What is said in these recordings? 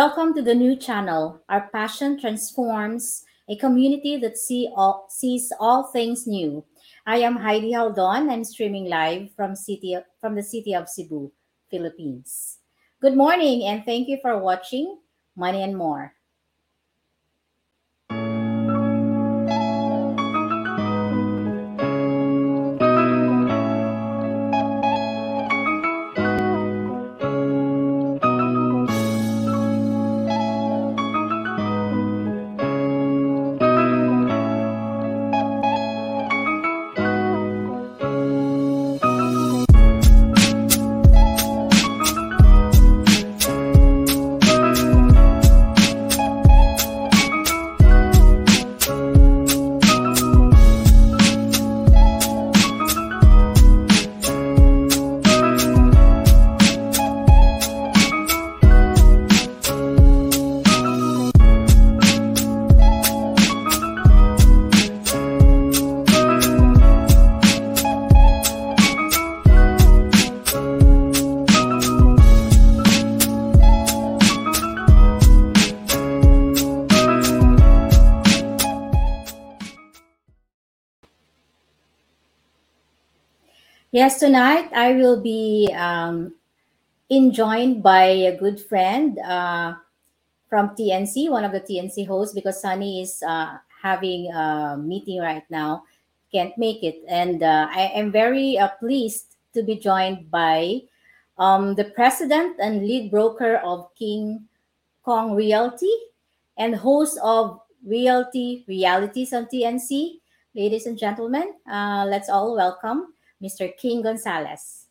Welcome to the new channel. Our passion transforms a community that see all, sees all things new. I am Heidi Haldon. I'm streaming live from city from the city of Cebu, Philippines. Good morning and thank you for watching Money and More. Yes, tonight I will be um, enjoined by a good friend uh, from TNC, one of the TNC hosts, because Sunny is uh, having a meeting right now, can't make it. And uh, I am very uh, pleased to be joined by um, the president and lead broker of King Kong Realty and host of Realty Realities on TNC. Ladies and gentlemen, uh, let's all welcome Mr. King Gonzalez.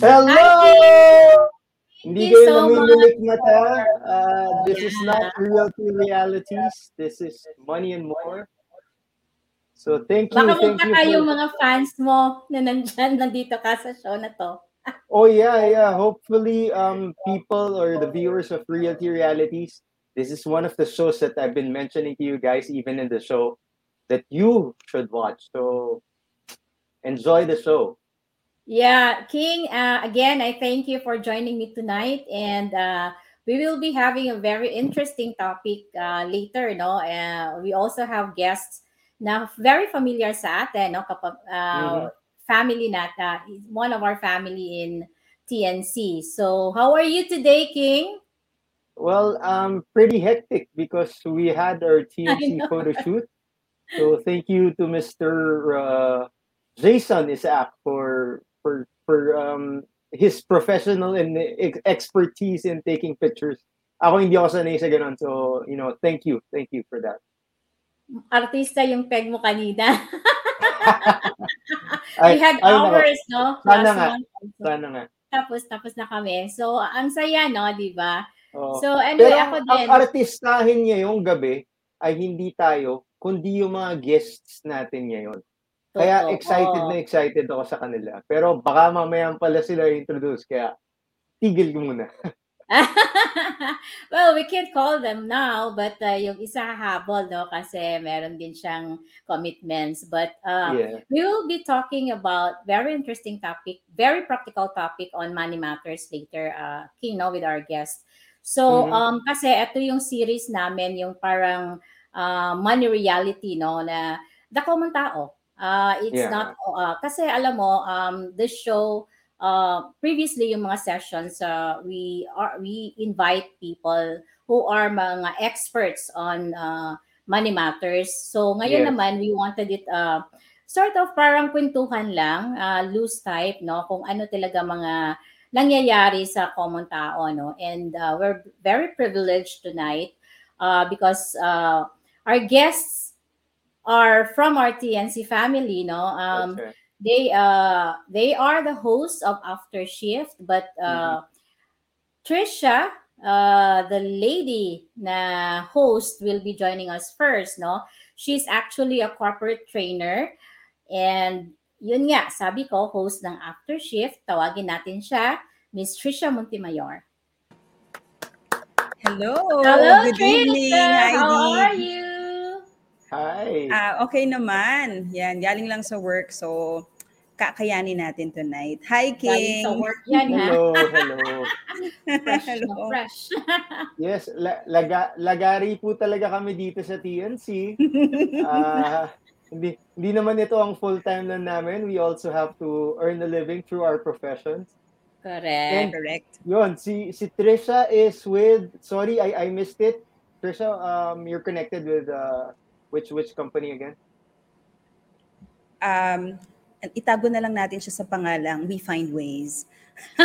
Hello! Hi, Hindi you kayo so namimilik mata. Uh, this is Yeah. not realty realities. This is money and more. So thank you, Baka thank you. kayo For, mga fans mo na nandyan, nandito ka sa show na to. oh yeah, yeah. Hopefully, um, people or the viewers of realty realities, this is one of the shows that I've been mentioning to you guys, even in the show, that you should watch. So enjoy the show. Yeah, King, uh, again, I thank you for joining me tonight. And uh, we will be having a very interesting topic uh, later. No? Uh, we also have guests na very familiar sa atin. No? Kapag, uh, Mhm. Family nata, one of our family in TNC. So how are you today, King? Well, um, pretty hectic because we had our TNC know. photo shoot. So thank you to Mr. Uh, Jason Isaac for for for um his professional and ex- expertise in taking pictures. Ako hindi ako sanay sa ganun. So, you know, thank you. Thank you for that. Artista yung peg mo kanina. We had nako. hours, no? Sana nga. Sana nga. tapos, tapos na kami. So, ang saya, no? Di ba? Oo. So, anyway, Pero ako ang din. artistahin ngayong gabi ay hindi tayo, kundi yung mga guests natin ngayon. Kaya Totoo. excited na excited ako sa kanila. Pero baka mamaya pala sila introduce. Kaya tigil ko muna. well, we can't call them now, but uh, yung isa hahabol, no? Kasi meron din siyang commitments. But uh, yeah. we will be talking about very interesting topic, very practical topic on money matters later, uh, King, no, with our guest. So, Mhm. um, kasi ito yung series namin, yung parang uh, money reality, no, na dako man tao. Uh, it's Yeah. not, uh, kasi alam mo, um, this show uh, previously yung mga sessions uh, we are we invite people who are mga experts on uh, money matters. So ngayon Yes. naman we wanted it uh, sort of parang kwentuhan lang, uh, loose type, no? Kung ano talaga mga nangyayari sa common tao, no? And uh, we're very privileged tonight uh, because uh, our guests are from our TNC family, no? Um, right. they uh they are the hosts of After Shift, but uh Trisha, uh the lady na host will be joining us first, no? She's actually a corporate trainer and yun nga, sabi ko, host ng After Shift, tawagin natin siya, Miss Trisha Montemayor. Hello. Hello, Good Trisha! evening, Heidi. How are you? Hi. Ah, okay naman. Yan, galing lang sa work. So, kakayanin natin tonight. Hi, Galing King. sa work yan, ha? Hello, hello. Fresh Hello. fresh. Yes, la- laga- lagari po talaga kami dito sa TNC. Ah, hindi hindi naman ito ang full-time lang namin. We also have to earn a living through our professions. Correct. Correct. Yun, si si Trisha is with sorry, I I missed it. Trisha, um you're connected with uh which which company again? Um, itago na lang natin siya sa pangalang We Find Ways.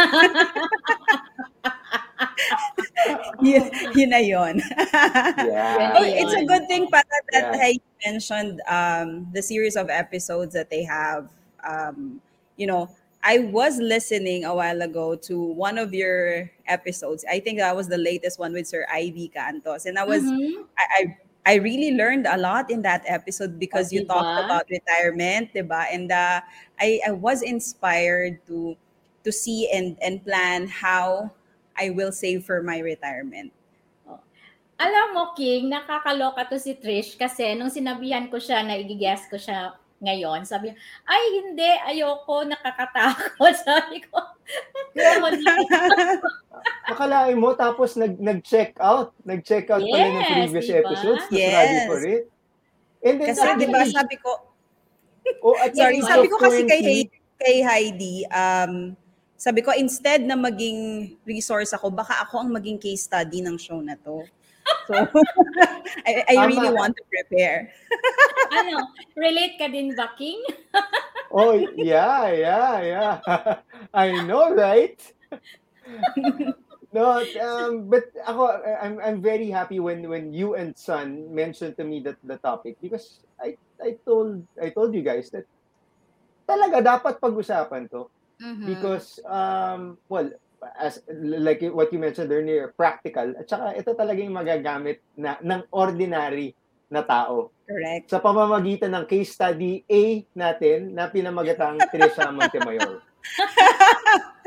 yun, yun na yun. Yeah. Oh, it's a good thing para that Yeah. I mentioned um, the series of episodes that they have. Um, you know, I was listening a while ago to one of your episodes. I think that was the latest one with Sir Ivy Cantos, and I was Mhm. I, I I really learned a lot in that episode because Oh, you talked about retirement, diba? And uh, I I was inspired to to see and and plan how I will save for my retirement. Alam mo, King, nakakaloka to si Trish kasi nung sinabihan ko siya na i-guess ko siya ngayon, sabi niya, ay hindi, ayoko, nakakatakot. Sabi ko? Makalain mo tapos nag nag-check out, nag-check out pala ng Yes, previous diba? episodes, tapos ready Yes. for it. And then Kasi di ba sabi ko, oh, at sorry, sabi ko kasi kay 20, Heidi, kay Heidi, um, sabi ko instead na maging resource ako, baka ako ang maging case study ng show na to. So, I, I really want to prepare. ano, relate ka din ba, King? Oh, yeah, yeah, yeah. I know, right? no, um, but ako, I'm, I'm very happy when, when you and Son mentioned to me that the topic because I, I told, I told you guys that talaga dapat pag-usapan to Mhm. because, um, well, as like what you mentioned earlier, practical at saka ito talaga yung magagamit na ng ordinary na tao Correct. sa pamamagitan ng case study A natin na pinamagatang Teresa Montemayor.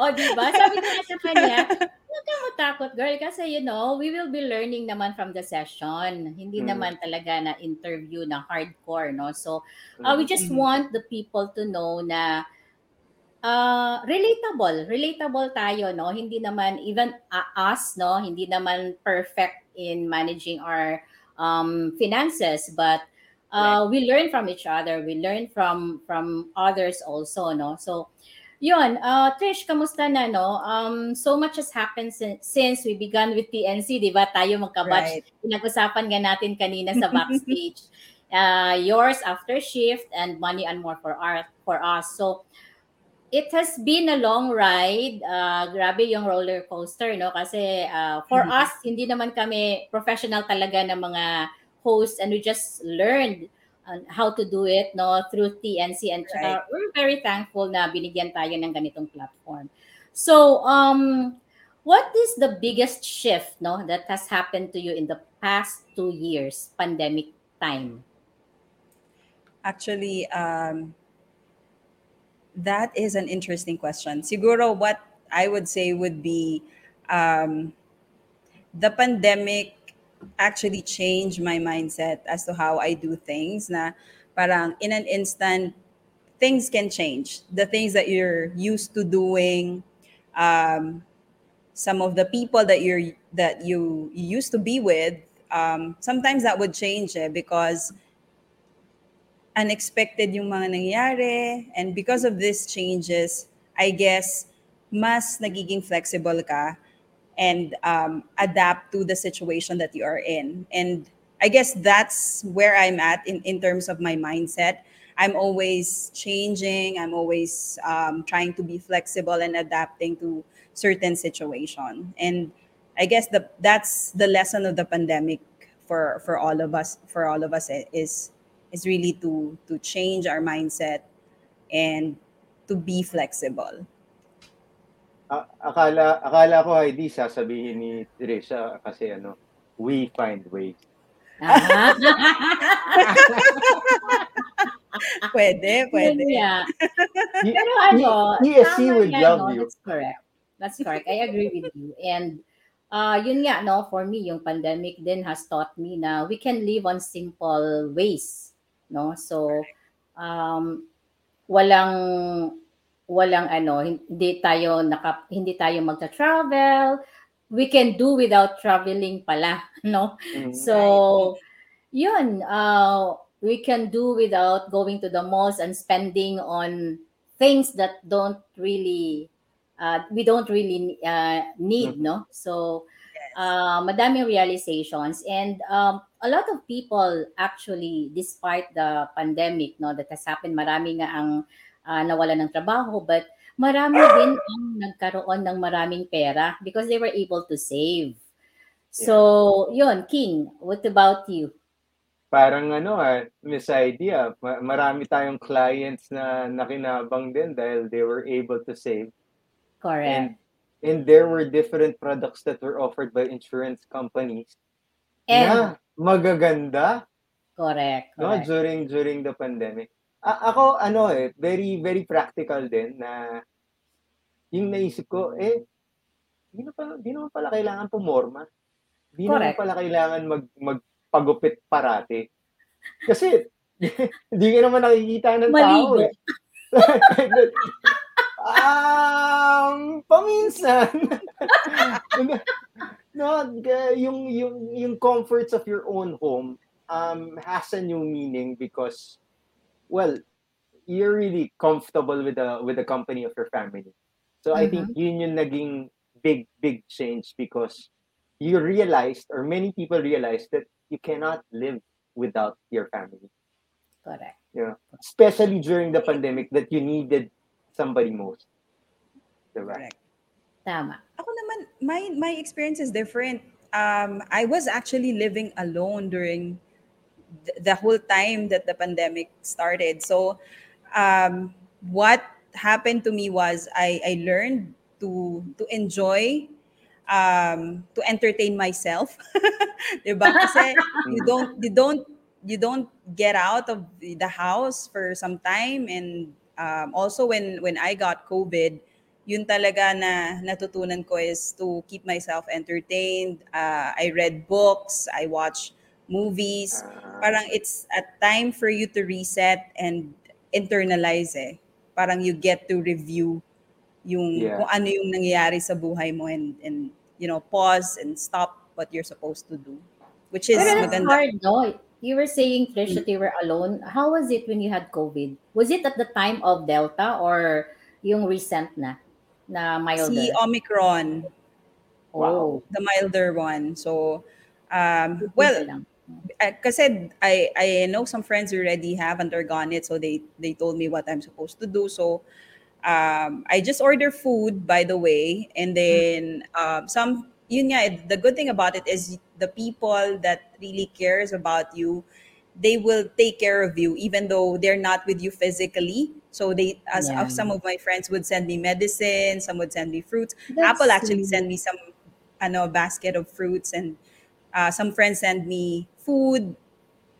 O, di ba? Sabi ko sa kanya, huwag ka matakot, girl, kasi you know, we will be learning naman from the session. Hindi Mm. naman talaga na interview na hardcore, no? So, uh, we just Mhm. want the people to know na uh, relatable. Relatable tayo, no? Hindi naman, even uh, us, no? Hindi naman perfect in managing our um, finances, but uh, we learn from each other. We learn from from others also, no? So, yun, uh, Trish, kamusta na, no? Um, so much has happened since, since we began with TNC, di ba? Tayo magkabatch. Right. Pinag-usapan nga natin kanina sa backstage. uh, yours after shift and money and more for our, for us. So, it has been a long ride. Uh, grabe yung roller coaster, no? Kasi uh, for Mhm. us, hindi naman kami professional talaga ng mga hosts and we just learned on how to do it no through TNC and tsaka we're very thankful na binigyan tayo ng ganitong platform. So, um what is the biggest shift no that has happened to you in the past two years pandemic time? Actually, um, that is an interesting question. Siguro what I would say would be um, the pandemic actually changed my mindset as to how I do things na parang in an instant things can change. The things that you're used to doing, um, some of the people that you're that you, used to be with, um, sometimes that would change eh, because unexpected yung mga nangyari and because of these changes I guess, mas nagiging flexible ka and um, adapt to the situation that you are in. And I guess that's where I'm at in, in terms of my mindset. I'm always changing. I'm always um, trying to be flexible and adapting to certain situation. And I guess the that's the lesson of the pandemic for for all of us for all of us is is really to to change our mindset and to be flexible. A- akala akala ko Heidi sasabihin ni Teresa kasi ano, we find ways. Pwede, pwede. He, Pero ano, he, he is he tama would nga, love no? you. That's correct. That's correct. I agree with you. And uh, yun nga, no, for me, yung pandemic din has taught me na we can live on simple ways. No? So, um, walang walang ano hindi tayo naka, hindi tayo magta-travel we can do without traveling pala no Mm. so yun uh, we can do without going to the malls and spending on things that don't really uh, we don't really uh, need no so uh, madaming realizations. And um, a lot of people actually despite the pandemic no that has happened marami nga ang uh, nawalan ng trabaho but marami din ang nagkaroon ng maraming pera because they were able to save. So yun king what about you? Parang ano ah, Miss Idea, ma- marami tayong clients na nakinabang din dahil they were able to save. correct. And and there were different products that were offered by insurance companies and na magaganda correct no correct during during the pandemic. A- ako ano eh very very practical din na yung naisip ko eh di na pala di naman pala kailangan pumorma. Di naman Correct. pala kailangan mag magpagupit parati. Kasi hindi ka naman nakikita ng tao Maligo. eh. um, paminsan. no, g- yung yung yung comforts of your own home um has a new meaning because well, you're really comfortable with the with the company of your family. So I think yun yung naging big big change because you realized or many people realized that you cannot live without your family. correct Yeah. especially during the pandemic that you needed somebody most. Diba? Correct. tama Ako naman, my my experience is different. Um, I was actually living alone during th- the whole time that the pandemic started. So, um, what happened to me was I I learned to to enjoy um to entertain myself. ba? Kasi you don't you don't you don't get out of the house for some time and um, also when when I got COVID, yun talaga na natutunan ko is to keep myself entertained. Uh, I read books, I watch movies. Ah, Parang it's a time for you to reset and internalize eh. Parang you get to review yung Yeah. kung ano yung nangyayari sa buhay mo and and you know pause and stop what you're supposed to do which is Pero maganda hard, no? You were saying, Trish, that you were alone. How was it when you had COVID? Was it at the time of Delta or yung recent na? Na milder? si Omicron oh, the milder one so um well lang. uh, kasi I I know some friends already have undergone it, so they they told me what I'm supposed to do. So um, I just order food, by the way, and then um, some. Yun nga, the good thing about it is the people that really cares about you, they will take care of you even though they're not with you physically. So they, as Yeah. some of my friends would send me medicine, some would send me fruits. That's Apple actually sweet. sent me some, ano, basket of fruits and uh, some friends send me food.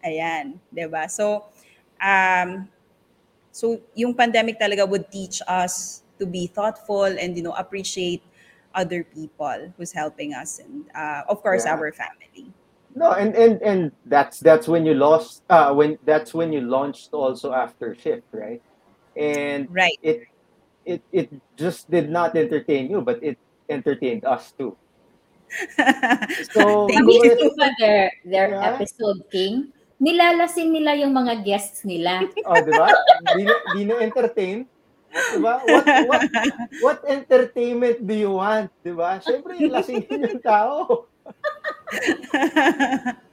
Ayan, 'di ba? So um so yung pandemic talaga would teach us to be thoughtful and you know appreciate other people who's helping us and uh, of course Yeah. our family. No, and and and that's that's when you lost. Uh, when that's when you launched also after shift, right? And Right. it it it just did not entertain you, but it entertained us too. So Thank kung you. ito- their, their Yeah. episode, King? Nilalasing nila yung mga guests nila. oh, di ba? Di na, di na entertain. Diba? What, what, what entertainment do you want? Diba? Siyempre, lasingin yung tao.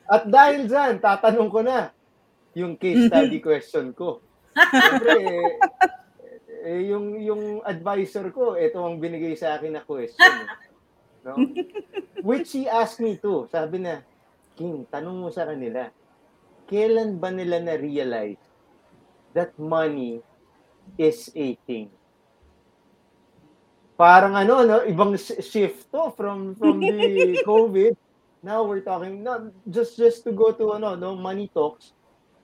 At dahil dyan, tatanong ko na yung case study question ko. Siyempre, eh, eh, yung, yung advisor ko, ito ang binigay sa akin na question. eh. No? Which he asked me to. Sabi na, King, tanong mo sa kanila, kailan ba nila na-realize that money is a thing? Parang ano, no, ibang shift to from from the COVID. Now we're talking no, just just to go to ano, no, money talks.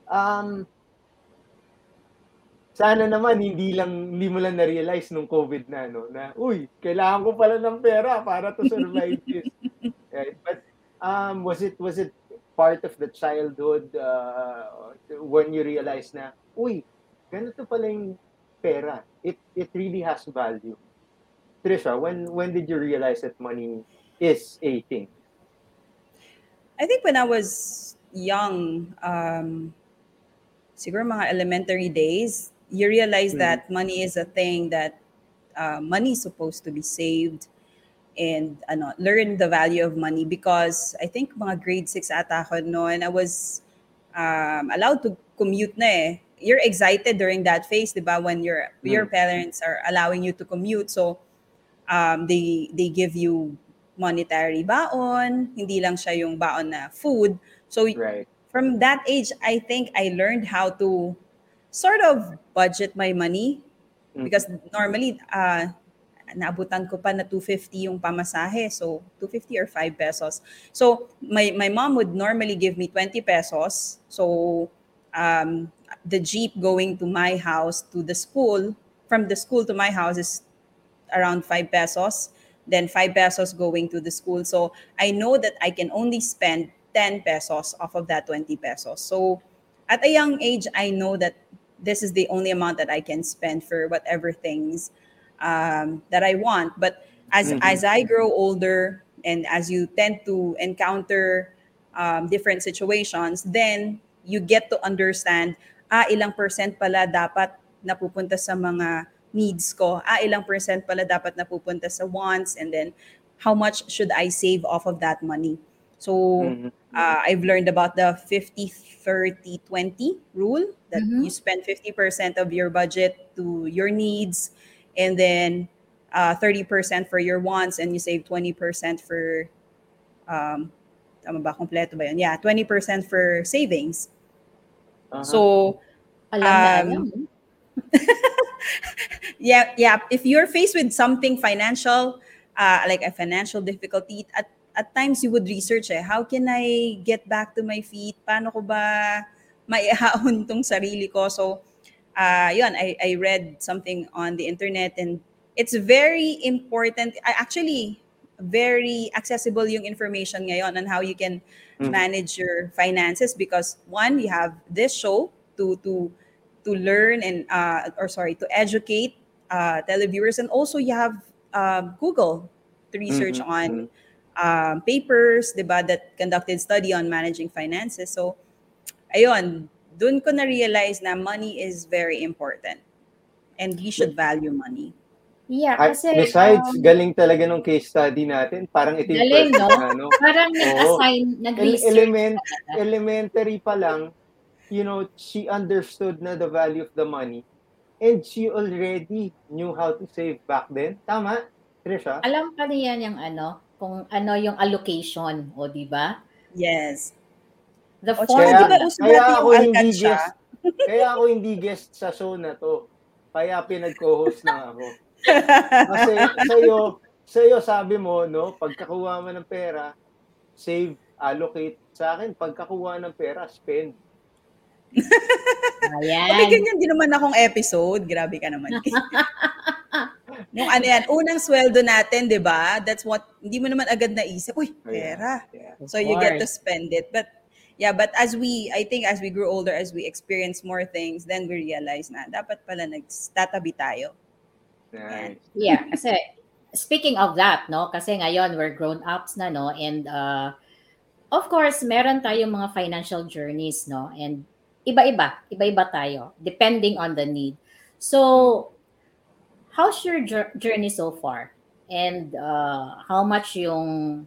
Um sana naman hindi lang hindi mo lang na-realize nung COVID na no na uy, kailangan ko pala ng pera para to survive this. Right? But um was it was it part of the childhood uh, when you realize na uy, ganito pala yung pera. It it really has value. Trisha, when when did you realize that money is a thing? I think when I was young, um, siguro mga elementary days, you realize Mm. that money is a thing that uh, money is supposed to be saved and ano, learn the value of money because I think mga grade 6 ata ako noon, I was um, allowed to commute na eh. You're excited during that phase, di ba? When your your Mm. parents are allowing you to commute. So, um, they they give you monetary baon, hindi lang siya yung baon na food. So Right. from that age, I think I learned how to sort of budget my money Mm. because normally uh, naabutan ko pa na 250 yung pamasahe. So 250 or 5 pesos. So my my mom would normally give me 20 pesos. So um, the jeep going to my house to the school from the school to my house is around 5 pesos then 5 pesos going to the school. So i know that i can only spend 10 pesos off of that 20 pesos. So at a young age i know that this is the only amount that i can spend for whatever things um, that i want. But as Mhm. as i grow older and as you tend to encounter um, different situations then you get to understand ah ilang percent pala dapat napupunta sa mga needs ko. Ah, ilang percent pala dapat napupunta sa wants and then how much should I save off of that money? So, Mhm. uh, I've learned about the 50 30 20 rule that Mhm. you spend 50% of your budget to your needs and then uh, 30% for your wants and you save 20% for um tama ba kompleto ba yun? Yeah, 20% for savings. Uh-huh. So, Alam na Um, alam. yeah yeah if you're faced with something financial uh, like a financial difficulty at at times you would research eh, how can i get back to my feet paano ko ba maihaon tong sarili ko so uh yun i i read something on the internet and it's very important I actually very accessible yung information ngayon on how you can Mhm. manage your finances because one you have this show to to to learn and uh, or sorry to educate uh, televiewers. And also you have um, google to research Mhm, on mhm. um, papers diba, that conducted study on managing finances. So ayun dun ko na realize na money is very important and we should value money Yeah, At kasi besides, um, galing talaga nung case study natin. Parang ito yung Galing, first no? na, ano, parang nag-assign, nag-research. element, elementary pa lang, you know, she understood na the value of the money. And she already knew how to save back then. Tama, Trisha? Alam pa niya yung ano, kung ano yung allocation, o di ba? yes The O, form, Kaya, di ba uso kaya ako yung hindi guest. Kaya ako hindi guest sa show na to. Kaya pinag-co-host na ako. Kasi sa'yo, sa'yo sabi mo, no, pagkakuha mo ng pera, save, allocate. Sa akin, pagkakuha ng pera, spend. Ayan. ganyan din naman akong episode. Grabe ka naman. Nung ano yan, unang sweldo natin, di ba? That's what, hindi mo naman agad naisip, uy, pera. Yeah. So you get to spend it. But yeah, but as we, I think as we grow older, as we experience more things, then we realize na dapat pala nagtatabi tayo. Nice. Yeah, kasi speaking of that, no, kasi ngayon we're grown ups na, no, and uh, of course, meron tayong mga financial journeys, no, and iba-iba, iba-iba tayo, depending on the need. So, how's your jour- journey so far? And uh, how much yung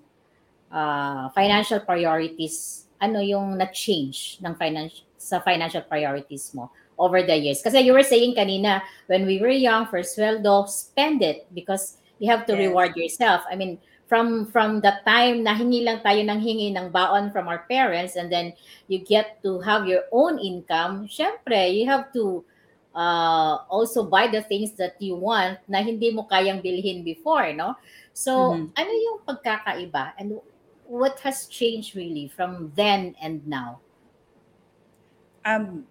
uh, financial priorities, ano yung na-change ng financial sa financial priorities mo over the years? Kasi you were saying kanina, when we were young, first sweldo, spend it because you have to Yes. reward yourself. I mean, from from the time na hingi lang tayo ng hingi ng baon from our parents and then you get to have your own income, syempre, you have to uh, also buy the things that you want na hindi mo kayang bilhin before, no? So, Mhm. ano yung pagkakaiba and what has changed really from then and now? Um,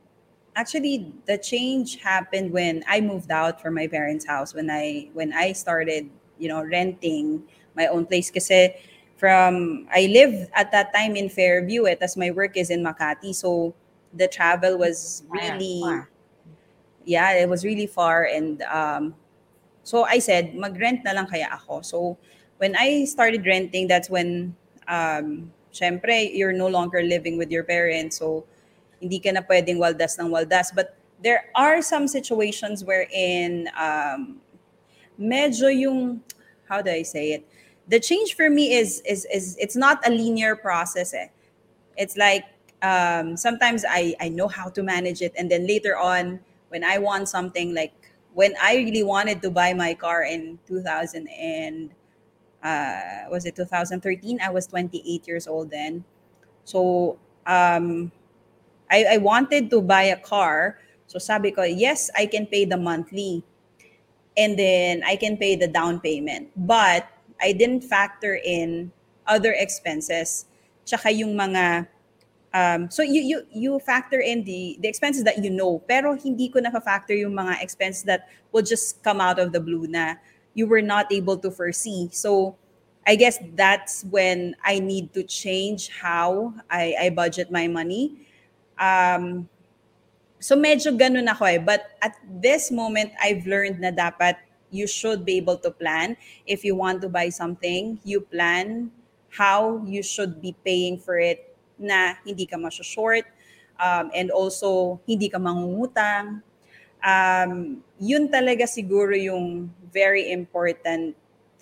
actually, the change happened when I moved out from my parents' house. When I when I started, you know, renting my own place. Kasi from I live at that time in Fairview, it as my work is in Makati, so the travel was really, far. yeah, it was really far, and um, so I said, mag-rent na lang kaya ako. So when I started renting, that's when, um, syempre, you're no longer living with your parents, so hindi ka na pwedeng waldas ng waldas. But there are some situations wherein um, medyo yung, how do I say it? The change for me is, is, is it's not a linear process eh. It's like, um, sometimes I, I know how to manage it. And then later on, when I want something like, when I really wanted to buy my car in 2000 and, uh, was it 2013? I was 28 years old then. So, um, I, I wanted to buy a car. So sabi ko, yes, I can pay the monthly. And then I can pay the down payment. But I didn't factor in other expenses. Tsaka yung mga um, so you you you factor in the the expenses that you know pero hindi ko na factor yung mga expenses that will just come out of the blue na you were not able to foresee. So I guess that's when I need to change how I, I budget my money. Um, so medyo ganun ako eh. But at this moment, I've learned na dapat you should be able to plan. If you want to buy something, you plan how you should be paying for it na hindi ka short um, and also hindi ka mangungutang. Um, yun talaga siguro yung very important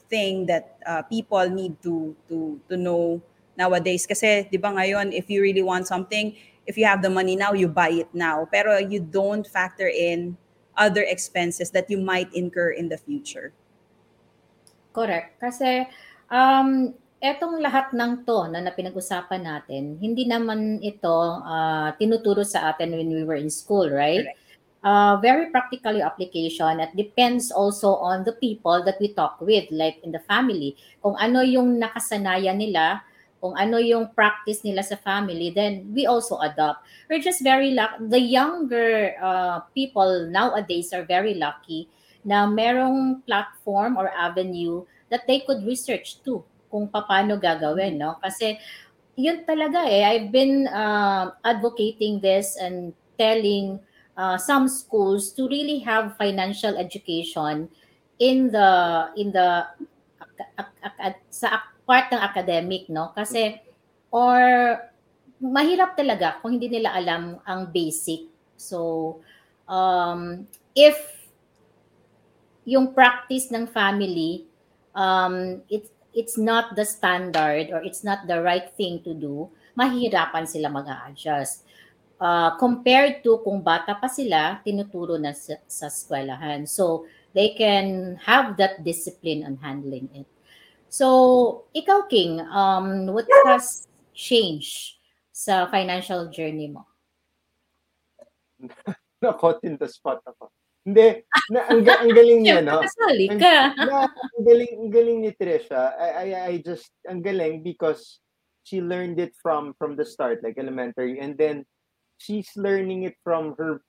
thing that uh, people need to to to know nowadays kasi 'di ba ngayon if you really want something if you have the money now you buy it now pero you don't factor in other expenses that you might incur in the future Correct. Kasi um, etong lahat ng to na, na pinag-usapan natin, hindi naman ito ah, tinuturo sa atin when we were in school, right? Correct. Uh, very practically application. It depends also on the people that we talk with, like in the family. Kung ano yung nakasanayan nila, kung ano yung practice nila sa family, then we also adopt. We're just very lucky. The younger uh, people nowadays are very lucky na merong platform or avenue that they could research too kung paano gagawin, no? Kasi yun talaga eh. I've been uh, advocating this and telling uh, some schools to really have financial education in the in the sa part ng academic, no? Kasi or mahirap talaga kung hindi nila alam ang basic. So um, if yung practice ng family um it's it's not the standard or it's not the right thing to do mahirapan sila mag-a-adjust uh, compared to kung bata pa sila tinuturo na sa, sa eskwelahan so they can have that discipline on handling it so ikaw king um what has changed sa financial journey mo Nakot in the spot ako. Hindi, na, ang, ang galing niya, no? kasali Ang, ka na, ang galing, ang galing ni Trisha. I, I, I just, ang galing because she learned it from from the start, like elementary, and then she's learning it from her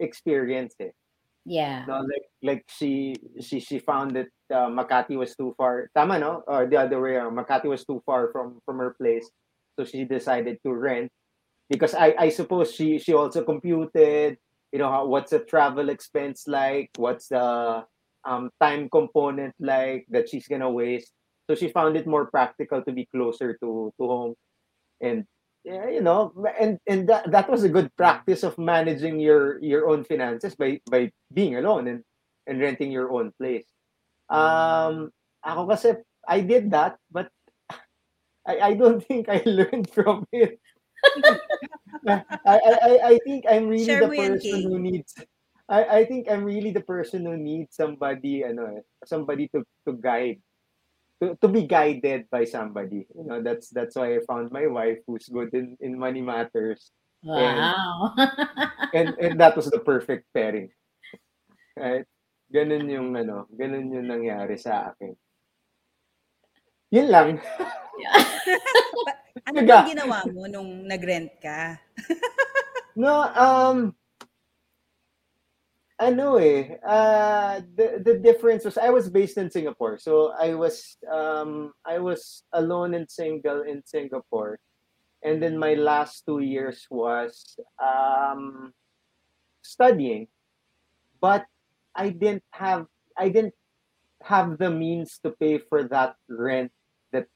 experience. Eh. Yeah No, like like she she she found that uh, Makati was too far. Tama, no? Or the other way around. Makati was too far from from her place, so she decided to rent. Because I I suppose she she also computed, you know, how, what's the travel expense like, what's the um time component like that she's gonna waste. So she found it more practical to be closer to to home, and yeah, you know, and and that that was a good practice of managing your your own finances by by being alone and and renting your own place. Um, ako kasi, I did that, but I, I don't think I learned from it. I, I, I, think I'm really Share the person who needs I, I think I'm really the person who needs somebody ano eh, somebody to to guide to, to be guided by somebody. You know, that's that's why I found my wife who's good in, in money matters Wow. and and that was the perfect pairing. Right? Ganun yung ano, ganun yung nangyari sa akin. Yun lang. Ano bang ginawa mo nung nag-rent ka? No, um, ano eh, uh, the, the difference was I was based in Singapore. So I was, um, I was alone and single in Singapore. And then my last two years was, um, studying, but I didn't have, I didn't have the means to pay for that rent that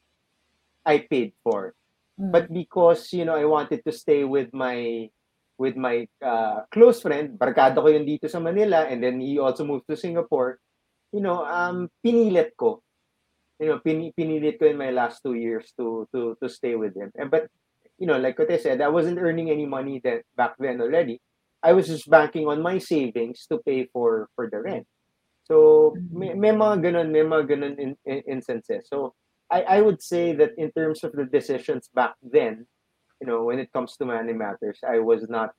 I paid for. Mm. but because you know I wanted to stay with my with my uh, close friend, barkada ko yun dito sa Manila, and then he also moved to Singapore. You know, um, pinilit ko. You know, pin, pinilit ko in my last two years to to to stay with him. And but you know, like what I said, I wasn't earning any money that back then already. I was just banking on my savings to pay for for the rent. So may, may mga ganun, may mga ganun in, in, instances. So I, I would say that in terms of the decisions back then, you know, when it comes to money matters, I was not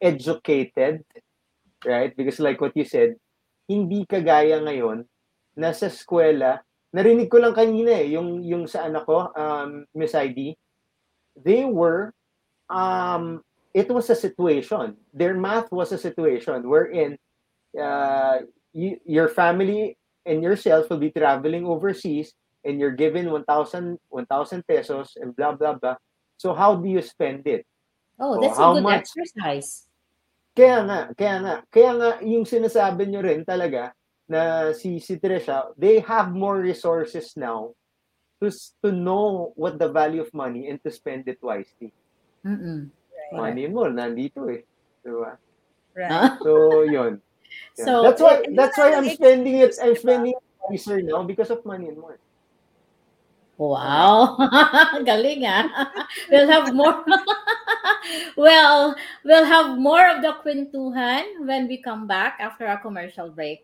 educated, right? Because like what you said, hindi kagaya ngayon, nasa eskwela, narinig ko lang kanina eh, yung, yung sa anak ko, um, Miss ID, they were, um, it was a situation. Their math was a situation wherein uh, you, your family and yourself will be traveling overseas and you're given 1,000 1,000 pesos and blah, blah, blah. So how do you spend it? Oh, Oh, that's a good much? exercise. Kaya nga, kaya nga, kaya nga yung sinasabi nyo rin talaga na si, si Trisha, they have more resources now to, to know what the value of money and to spend it wisely. Mm-mm. Money mo, nandito eh. Diba? Right. Ah, So, yun. Yeah. So, that's why eh, that's why I'm spending it I'm spending it wiser now because of money and more. Wow. Galing ah. we'll have more. well, we'll have more of the kwentuhan when we come back after our commercial break.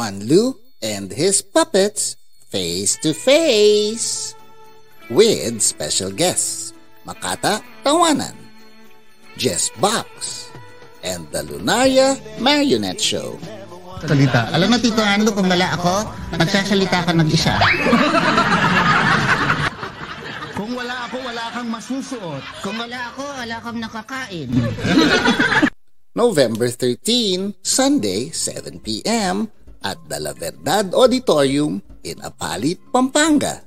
Juan Lu and his puppets face to face with special guests Makata Tawanan, Jess Box, and the Lunaria Marionette Show. Salita. Alam mo, Tito Ando, kung wala ako, nagsasalita ka nag-isa. kung wala ako, wala kang masusuot. Kung wala ako, wala kang nakakain. November 13, Sunday, 7 p.m. at the La Verdad Auditorium in Apalit, Pampanga.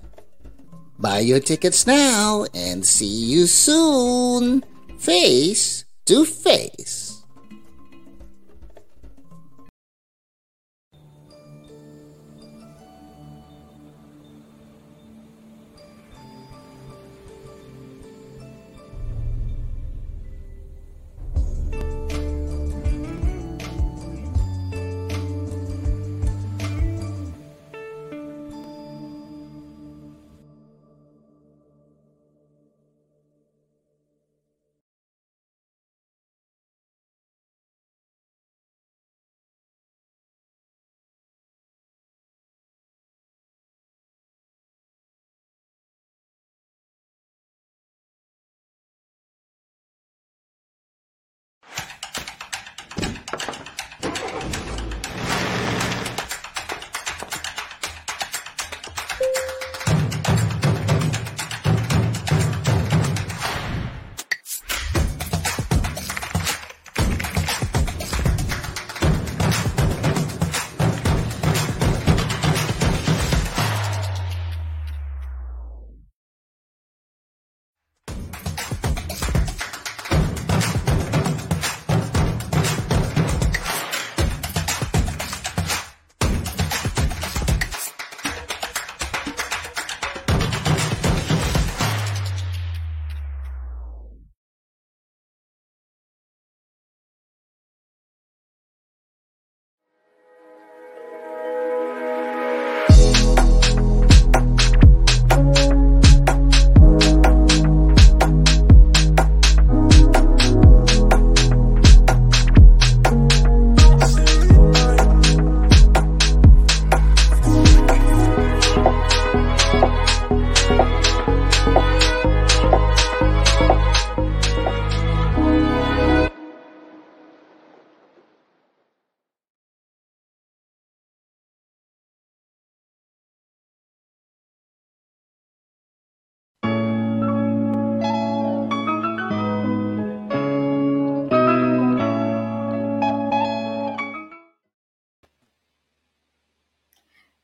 Buy your tickets now and see you soon. Face to face.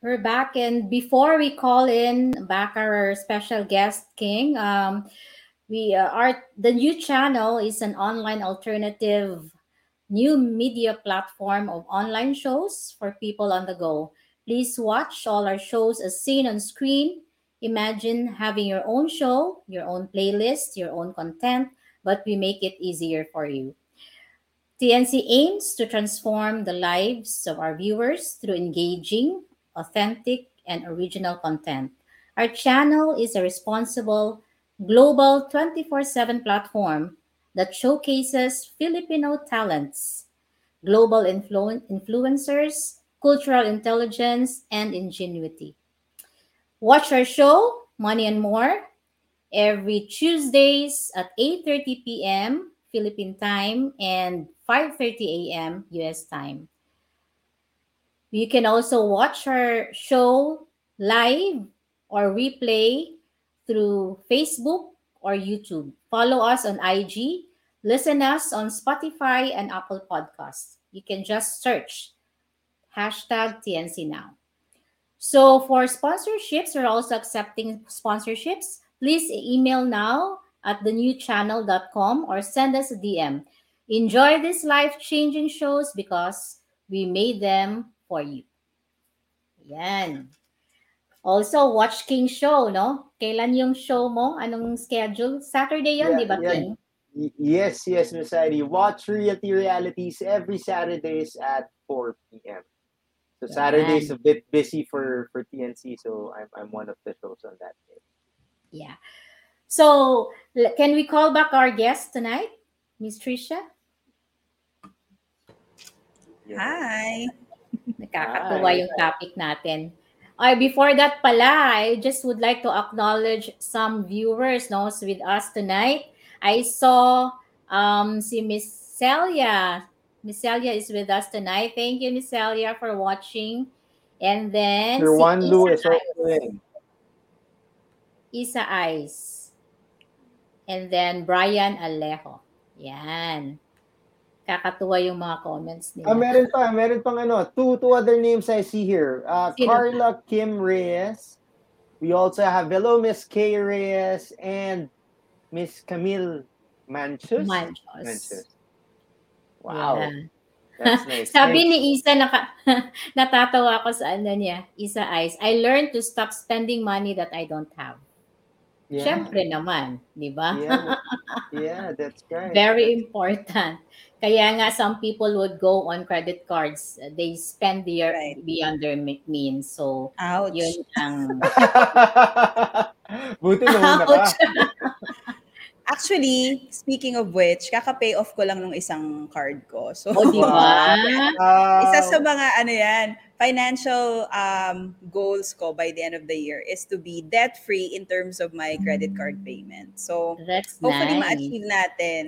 We're back, and before we call in back our special guest, King, um, we uh, are the new channel is an online alternative new media platform of online shows for people on the go. Please watch all our shows as seen on screen. Imagine having your own show, your own playlist, your own content, but we make it easier for you. TNC aims to transform the lives of our viewers through engaging, authentic, and original content. Our channel is a responsible, global 24 7 platform that showcases Filipino talents, global influ- influencers, cultural intelligence, and ingenuity. Watch our show, Money and More, every Tuesdays at 8:30 p.m. Philippine time and 5:30 a.m. US time. You can also watch our show live or replay through Facebook or YouTube. Follow us on IG, listen us on Spotify and Apple Podcasts. You can just search hashtag TNC Now. So for sponsorships, we're also accepting sponsorships. Please email now at thenewchannel.com or send us a DM. Enjoy these life-changing shows because we made them for you. Yan. Also, Watch King Show, no? Kailan yung show mo? Anong schedule? Saturday yun, Yeah, di ba, yeah. King? Yes, yes, Miss Heidi. Watch Realty Realities every Saturdays at 4 p.m. So Yan. Saturday's a bit busy for for TNC, so I'm I'm one of the shows on that day. Yeah. So, can we call back our guest tonight? Miss Tricia? Hi. Nakakatuwa yung topic natin. Ay, before that pala, I just would like to acknowledge some viewers no, with us tonight. I saw um, si Miss Celia. Miss Celia is with us tonight. Thank you, Miss Celia, for watching. And then Sir si Juan Isa Lewis Ice. Isa Ice. And then Brian Alejo. Yan. Kakatuwa yung mga comments nila. Ah, meron pa, meron pang ano, two two other names I see here. Uh, Sino? Carla Kim Reyes. We also have hello Miss Kay Reyes and Miss Camille Manchus. Manchos. Manchus. Wow, Yeah. that's nice. Sabi ni Isa, naka, natatawa ako sa ano niya, Isa Eyes, I learned to stop spending money that I don't have. yeah. Siyempre naman, di ba? yeah, yeah, that's right. Very important. Kaya nga some people would go on credit cards. They spend their Right. beyond their me- means. So, Ouch. yun ang Buti na ka. Actually, speaking of which, kaka-pay off ko lang nung isang card ko. So, O, di ba? Wow. isa sa mga ano yan, financial um, goals ko by the end of the year is to be debt-free in terms of my credit card payment. So, That's hopefully nice. ma-achieve natin.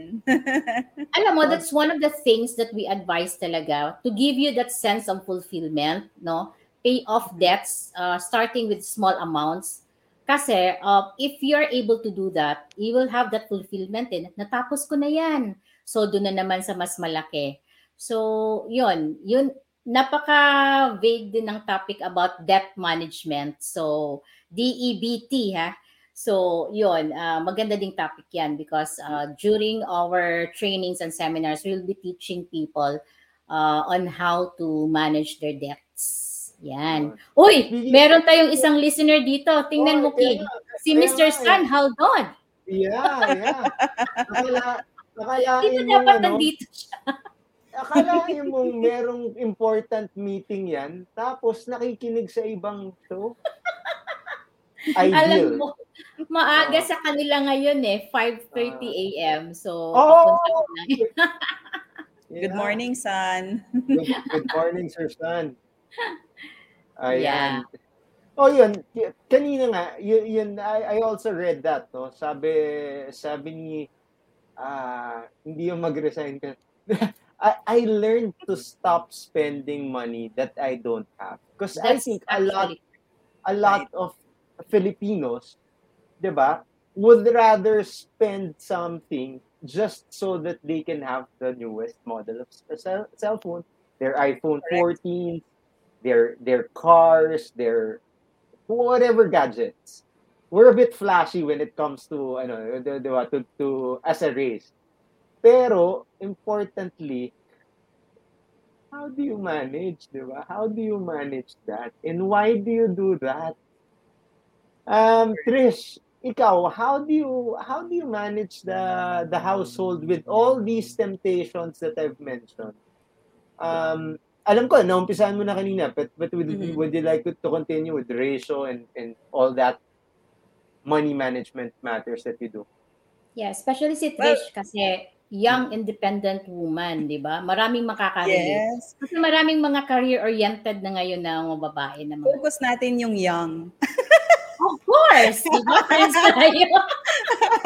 Alam mo, that's one of the things that we advise talaga to give you that sense of fulfillment, no? Pay off debts uh, starting with small amounts. Kasi uh, if you're able to do that, you will have that fulfillment eh. Natapos ko na yan. So, doon na naman sa mas malaki. So, yun. Yun, napaka-vague din ng topic about debt management. So, DEBT, ha? So, yun, uh, maganda ding topic yan because uh, during our trainings and seminars, we'll be teaching people uh, on how to manage their debts. Yan. Uy, meron tayong isang listener dito. Tingnan Oh, mo, kaya- Si Mr. Stan Haldon. Yeah, yeah. Akala, akalain Dito mo, dapat ano, nandito siya. akalain mo merong important meeting yan, tapos nakikinig sa ibang show. Alam Ideal. mo, maaga Ah. sa kanila ngayon eh, 5.30 a.m. So, Oh! Good morning, son. Good, good morning, Sir Stan. Yeah. Oh, yun. Kanina nga, yun, yun I, I also read that, no? Sabi, sabi ni, ah, hindi yung mag-resign ka. I, I learned to stop spending money that I don't have. Because I think a lot, a lot of Filipinos, 'di ba, would rather spend something just so that they can have the newest model of cell, cell phone, their iPhone Correct. 14, their their cars, their whatever gadgets. We're a bit flashy when it comes to ano, di, di ba, to, to as a race. Pero importantly, how do you manage, di ba? How do you manage that? And why do you do that? Um, Trish, ikaw, how do you how do you manage the the household with all these temptations that I've mentioned? Um, alam ko, naumpisahan mo na kanina, but, but would, Mhm. would you like to, to continue with the ratio and, and all that money management matters that you do? Yeah, especially si Well- Trish kasi young independent woman, 'di ba? Maraming makaka-relate. Yes. Kasi maraming mga career-oriented na ngayon na mga babae na mga Focus natin yung young. Of course, di ba? Friends tayo.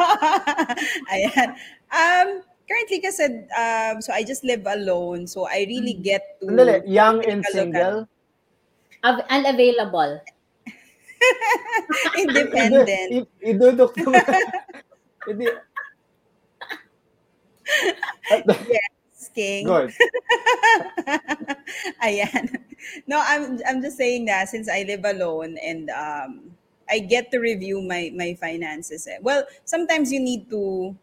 Ayan. Um, currently kasi, um, so I just live alone. So I really get to... Sandali, young and take a look at- single? Av- unavailable. Independent. I- idudok mo. Hindi. King. Good. Ayan. No, I'm I'm just saying that since I live alone and um I get to review my my finances. eh. Well, sometimes you need to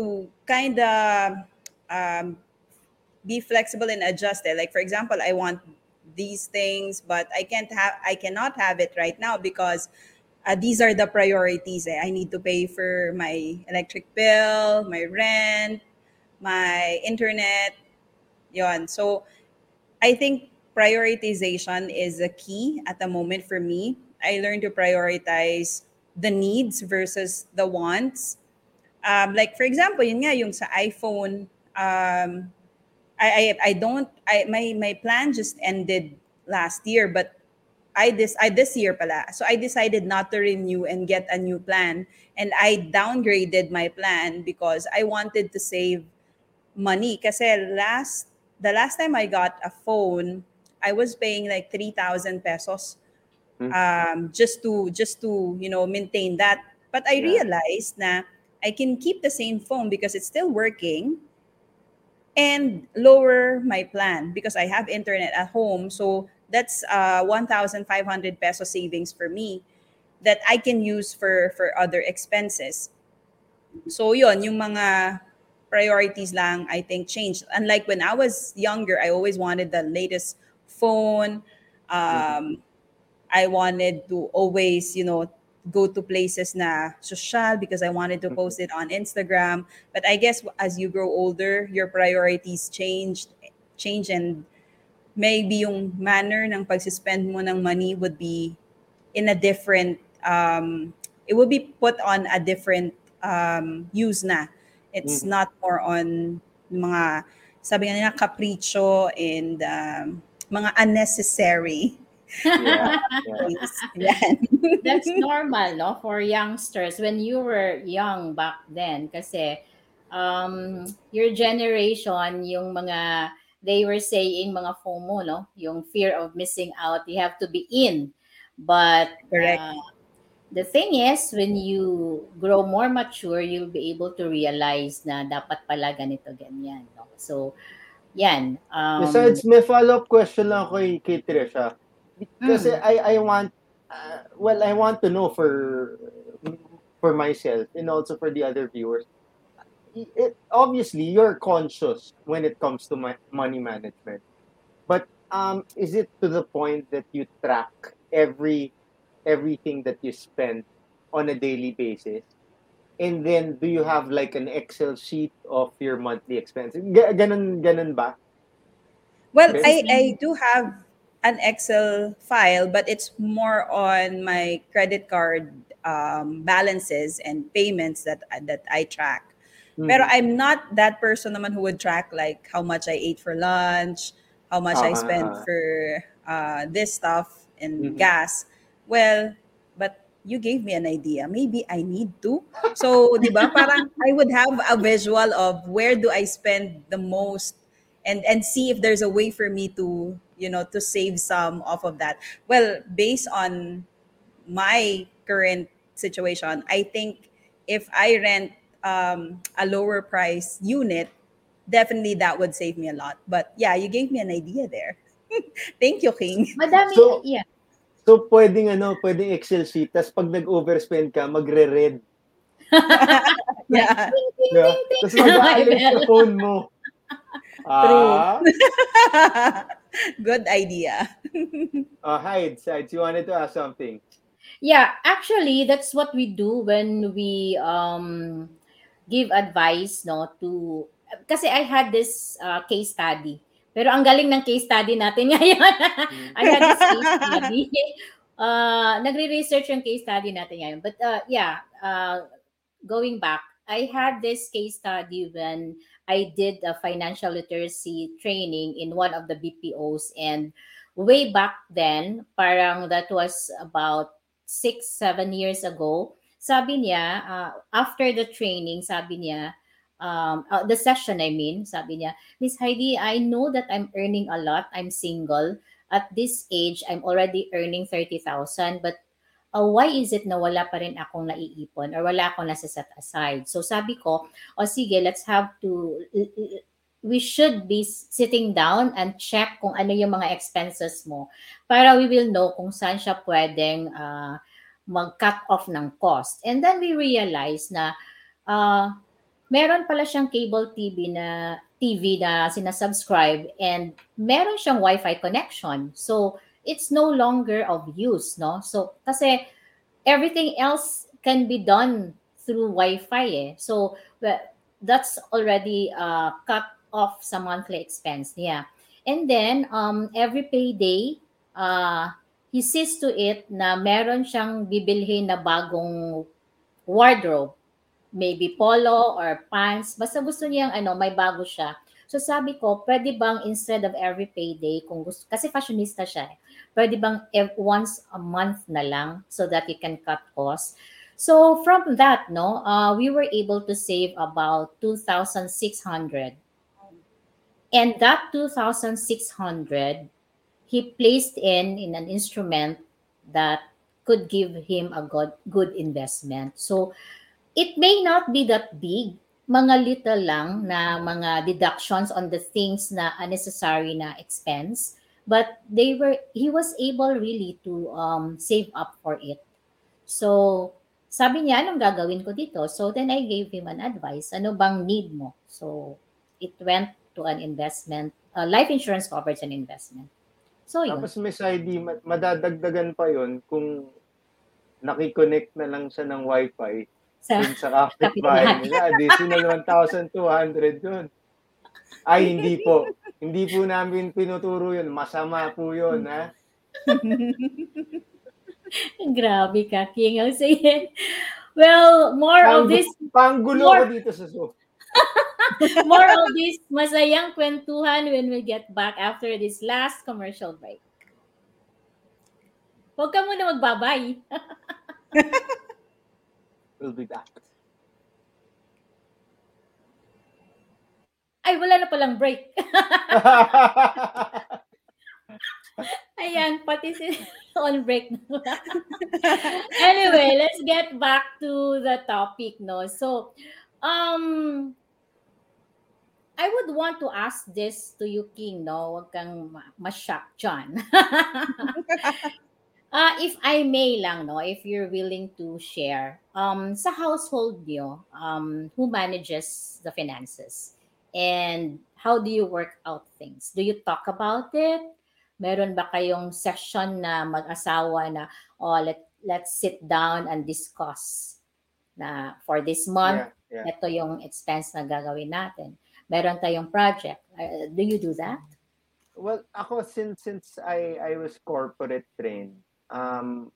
to kind of um be flexible and adjust it. Like for example, I want these things, but I can't have I cannot have it right now because uh, these are the priorities. Eh. I need to pay for my electric bill, my rent, my internet, yon. So I think prioritization is a key at the moment for me. I learned to prioritize the needs versus the wants. Um, like for example, yun nga yung sa iPhone, um, I, I I don't I my my plan just ended last year, but I this I this year pala. So I decided not to renew and get a new plan, and I downgraded my plan because I wanted to save money. Kasi last the last time I got a phone, I was paying like three thousand pesos, Hmm. um, just to just to you know maintain that. But I Yeah. realized na I can keep the same phone because it's still working and lower my plan because I have internet at home. So that's uh 1,500 peso savings for me that I can use for for other expenses. So yon yung mga priorities lang I think changed. Unlike when I was younger, I always wanted the latest phone. Um, I wanted to always, you know, go to places na social because I wanted to post it on Instagram. But I guess as you grow older, your priorities changed, change and maybe yung manner ng pagsispend mo ng money would be in a different um it will be put on a different um use na. It's Mhm. not more on mga sabi nga nila capricho and um, mga unnecessary Yeah. That's normal, no? For youngsters, when you were young back then, kasi um, your generation, yung mga, they were saying mga FOMO, no? Yung fear of missing out, you have to be in. But Correct. uh, the thing is, when you grow more mature, you'll be able to realize na dapat pala ganito, ganyan, no? So, yan. Um, Besides, may follow-up question lang ako kay, kay Trisha. Kasi Mm. I, I want, uh, well, I want to know for for myself and also for the other viewers. It, obviously, you're conscious when it comes to my, money management. But um, is it to the point that you track every everything that you spend on a daily basis? And then, do you have like an Excel sheet of your monthly expenses? Ga- Ganun, ganun ba? Well, I, I do have an Excel file, but it's more on my credit card um, balances and payments that that I track. Mm. Pero I'm not that person naman who would track like how much I ate for lunch, how much I Ah, spent ah, for uh, this stuff and Mhm. gas. Well, but you gave me an idea. Maybe I need to. So, di ba? Parang I would have a visual of where do I spend the most and and see if there's a way for me to, you know, to save some off of that. Well, based on my current situation, I think if I rent um, a lower price unit, definitely that would save me a lot. But yeah, you gave me an idea there. Thank you, King. Madami, So- yeah. So, pwedeng ano, pwedeng Excel sheet, tapos pag nag-overspend ka, magre-red. Yeah. Diba? Tapos mag-aalis sa phone mo. Ah, Good idea. uh, Hides, Hides, you wanted to ask something. Yeah, actually, that's what we do when we um give advice, no, to kasi I had this uh, case study. Pero ang galing ng case study natin ngayon. I had this case study. Uh, nagre-research yung case study natin ngayon. But uh, yeah, uh, going back, I had this case study when I did a financial literacy training in one of the BPOs and way back then, parang that was about six, seven years ago, sabi niya, uh, after the training, sabi niya, um, uh, the session, I mean, sabi niya, Miss Heidi, I know that I'm earning a lot. I'm single. At this age, I'm already earning 30,000. But uh, why is it na wala pa rin akong naiipon or wala akong nasa set aside? So sabi ko, o sige, let's have to, we should be sitting down and check kung ano yung mga expenses mo para we will know kung saan siya pwedeng uh, mag-cut off ng cost. And then we realize na uh, meron pala siyang cable TV na TV na sinasubscribe and meron siyang Wi-Fi connection. So, it's no longer of use, no? So, kasi everything else can be done through Wi-Fi eh. So, that's already uh, cut off sa monthly expense niya. And then, um, every payday, uh, he sees to it na meron siyang bibilhin na bagong wardrobe. Maybe polo or pants. Basta gusto niyang ano, may bago siya. So sabi ko, pwede bang instead of every payday, kung gusto, kasi fashionista siya, eh, pwede bang once a month na lang so that you can cut costs? So from that, no, uh, we were able to save about 2,600. And that 2,600, he placed in in an instrument that could give him a good good investment. So it may not be that big, mga little lang na mga deductions on the things na unnecessary na expense, but they were he was able really to um, save up for it. So sabi niya, anong gagawin ko dito? So then I gave him an advice. Ano bang need mo? So it went to an investment. Uh, life insurance covers an investment. So yun. Tapos Miss ID, ma- madadagdagan pa yon kung nakikonnect na lang siya ng wifi Sa, dun sa kapitbahay nila. Additional 1,200 yun. Ay, hindi po. Hindi po namin pinuturo yun. Masama po yun, ha? grabe ka, King. Sige. Well, more of this Panggulo More- ko dito sa Zoom. more of this masayang kwentuhan when we get back after this last commercial break. Huwag ka muna magbabay. We'll be back. Ay, wala na palang break. Ayan, pati si on break na. anyway, let's get back to the topic, no? So, um, I would want to ask this to you, King, no? Huwag kang ma- ma-shock dyan. uh, if I may lang, no? If you're willing to share, um, sa household niyo, um, who manages the finances? And how do you work out things? Do you talk about it? Meron ba kayong session na mag-asawa na, oh, let, let's sit down and discuss na for this month, yeah, yeah. ito yung expense na gagawin natin. Meron tayong project. Uh, do you do that? Well, ako since since I I was corporate trained, um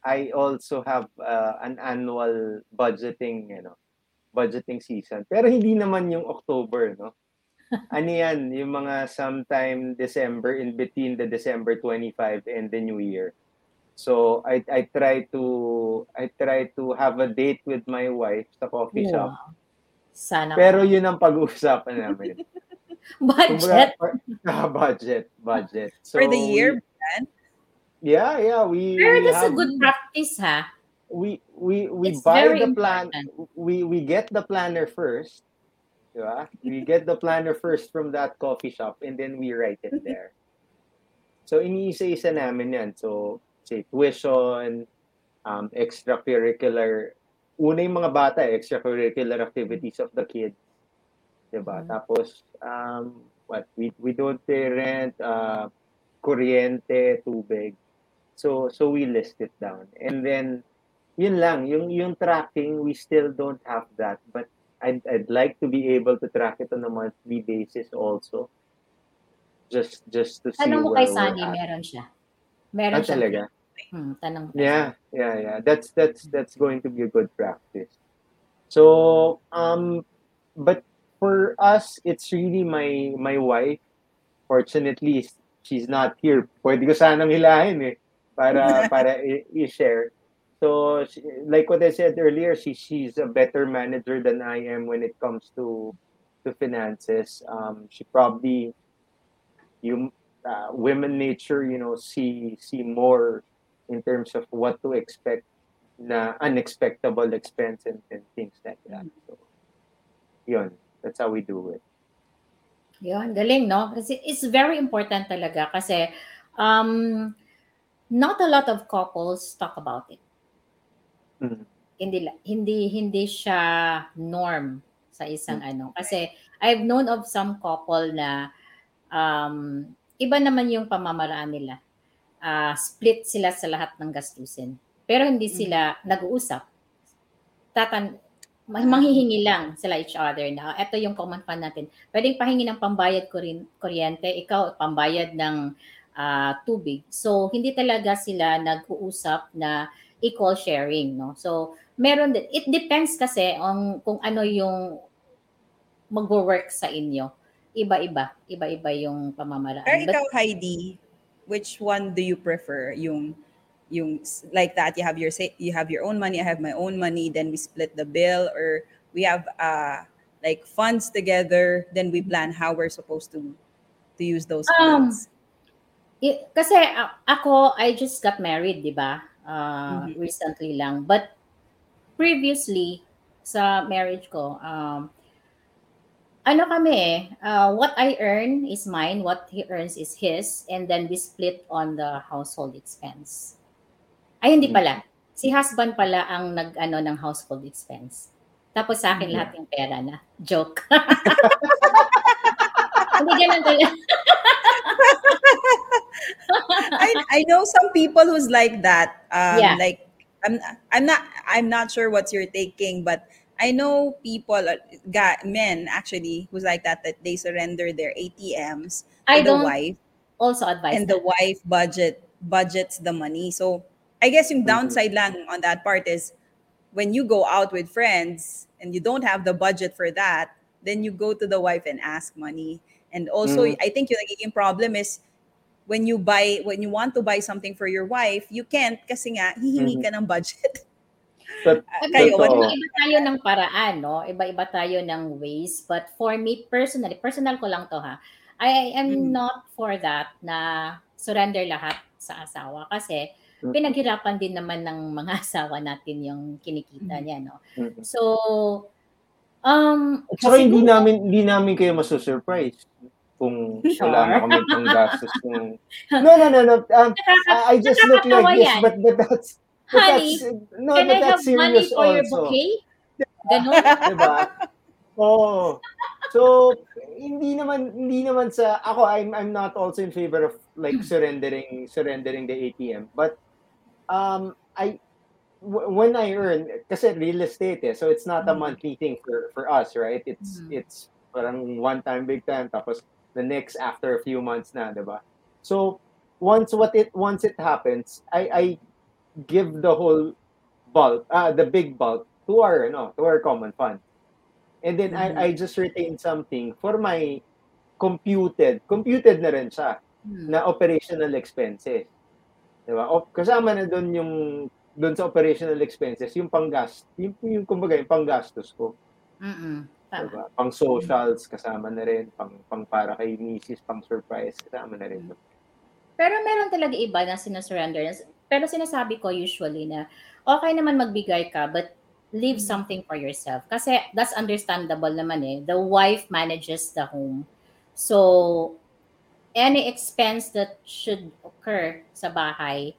I also have uh, an annual budgeting, you know, budgeting season. Pero hindi naman yung October, no? ano yan, yung mga sometime December in between the December 25 and the New Year. So I I try to I try to have a date with my wife sa coffee shop. Wow. Sana. Pero yun ang pag-uusapan namin. budget. Kumbaga, budget, budget. So, For the year, Yeah, yeah, we Pero we that's a have- good practice, ha? we we we It's buy the plan important. we we get the planner first. Diba? We get the planner first from that coffee shop and then we write it there. So, iniisa-isa namin yan. So, say, tuition, um, extracurricular, una yung mga bata, extracurricular activities of the kids. Diba? Mhm. Tapos, um, what, we, we don't pay rent, uh, kuryente, tubig. So, so we list it down. And then, yun lang, yung, yung tracking, we still don't have that. But I'd, I'd like to be able to track it on a monthly basis also. Just, just to see Tanong mo kay at. meron siya. Ah, Meron siya. talaga? Hmm, tanong Yeah, yeah, yeah. That's that's that's going to be a good practice. So, um, but for us, it's really my my wife. Fortunately, she's not here. Pwede ko sanang hilahin eh para para i-share. So, like what I said earlier, she she's a better manager than I am when it comes to to finances. Um, she probably you uh, women nature, you know, see see more in terms of what to expect na unexpectable expense and, and things like that. So, yun. That's how we do it. Yun, galing, no? Kasi it's very important talaga kasi um, not a lot of couples talk about it. Mhm. Hindi hindi hindi siya norm sa isang ano kasi I've known of some couple na um, iba naman yung pamamaraan nila. Ah, split sila sa lahat ng gastusin. Pero hindi sila nag-uusap. Tatan ma- manghihingi lang sila each other na ito yung common fund natin. Pwedeng pahingi ng pambayad kurin- kuryente, ikaw pambayad ng ah, tubig. So hindi talaga sila nag-uusap na equal sharing, no? So meron din it depends kasi on kung ano yung magwo-work sa inyo. Iba-iba, iba-iba yung pamamaraan. Pero But- ikaw, Heidi, which one do you prefer? Yung yung like that you have your say you have your own money, I have my own money, then we split the bill or we have uh like funds together, then we plan how we're supposed to to use those Um, funds. I- kasi ako, I just got married, di ba? Uh, Mhm. Recently lang. But previously, sa marriage ko, um, ano kami eh, uh, what I earn is mine, what he earns is his, and then we split on the household expense. Ay, hindi pala. Si husband pala ang nag-ano ng household expense. Tapos sa akin lahat yung pera na. Joke. hindi ganun talaga. I I know some people who's like that. Um, Yeah. Like I'm I'm not I'm not sure what's your taking, but I know people, uh, ga- men actually, who's like that. That they surrender their ATMs I the don't wife, also advise and the wife budget budgets the money. So I guess yung Mhm. downside lang on that part is when you go out with friends and you don't have the budget for that, then you go to the wife and ask money. And also, Mhm. I think yung nagiging problem is when you buy when you want to buy something for your wife, you can't kasi nga hihingi ka ng budget. But, Ah, kayo, do you- Iba-iba tayo ng paraan, no? Iba-iba tayo ng ways. But for me, personally, personal ko lang to ha, I am Mm. not for that na surrender lahat sa asawa. Kasi Mm. pinaghirapan din naman ng mga asawa natin yung kinikita Mm. niya, no? Mhm. So, um, At saka hindi namin hindi namin kayo masusurprise kung Sure. wala na kami pang gastos ng... No, no, no, no. Um, I, just look like this, but, but that's... But Honey, that's, no, Can but I that's have money for your also. bouquet? Ganon? diba? Oo. So, hindi naman hindi naman sa ako I'm I'm not also in favor of like surrendering surrendering the ATM. But um I when I earn kasi real estate eh, so it's not a Mhm. monthly thing for for us, right? It's Mhm. it's parang one time big time tapos the next after a few months na, 'di ba? So once what it once it happens, I I give the whole bulk, uh, the big bulk to our no, to our common fund. And then Mhm. I I just retain something for my computed, computed na rin siya Hmm. na operational expenses. 'Di ba? O, kasama na doon yung doon sa operational expenses, yung panggas, yung, yung kumbaga yung panggastos ko, Mm-mm. 'di Tama. ba? Pang socials kasama na rin, pang pang para kay misis, pang surprise kasama na rin. Pero meron talaga iba na sinasurrender. Pero sinasabi ko usually na okay naman magbigay ka but leave something for yourself. Kasi that's understandable naman eh. The wife manages the home. So, any expense that should occur sa bahay,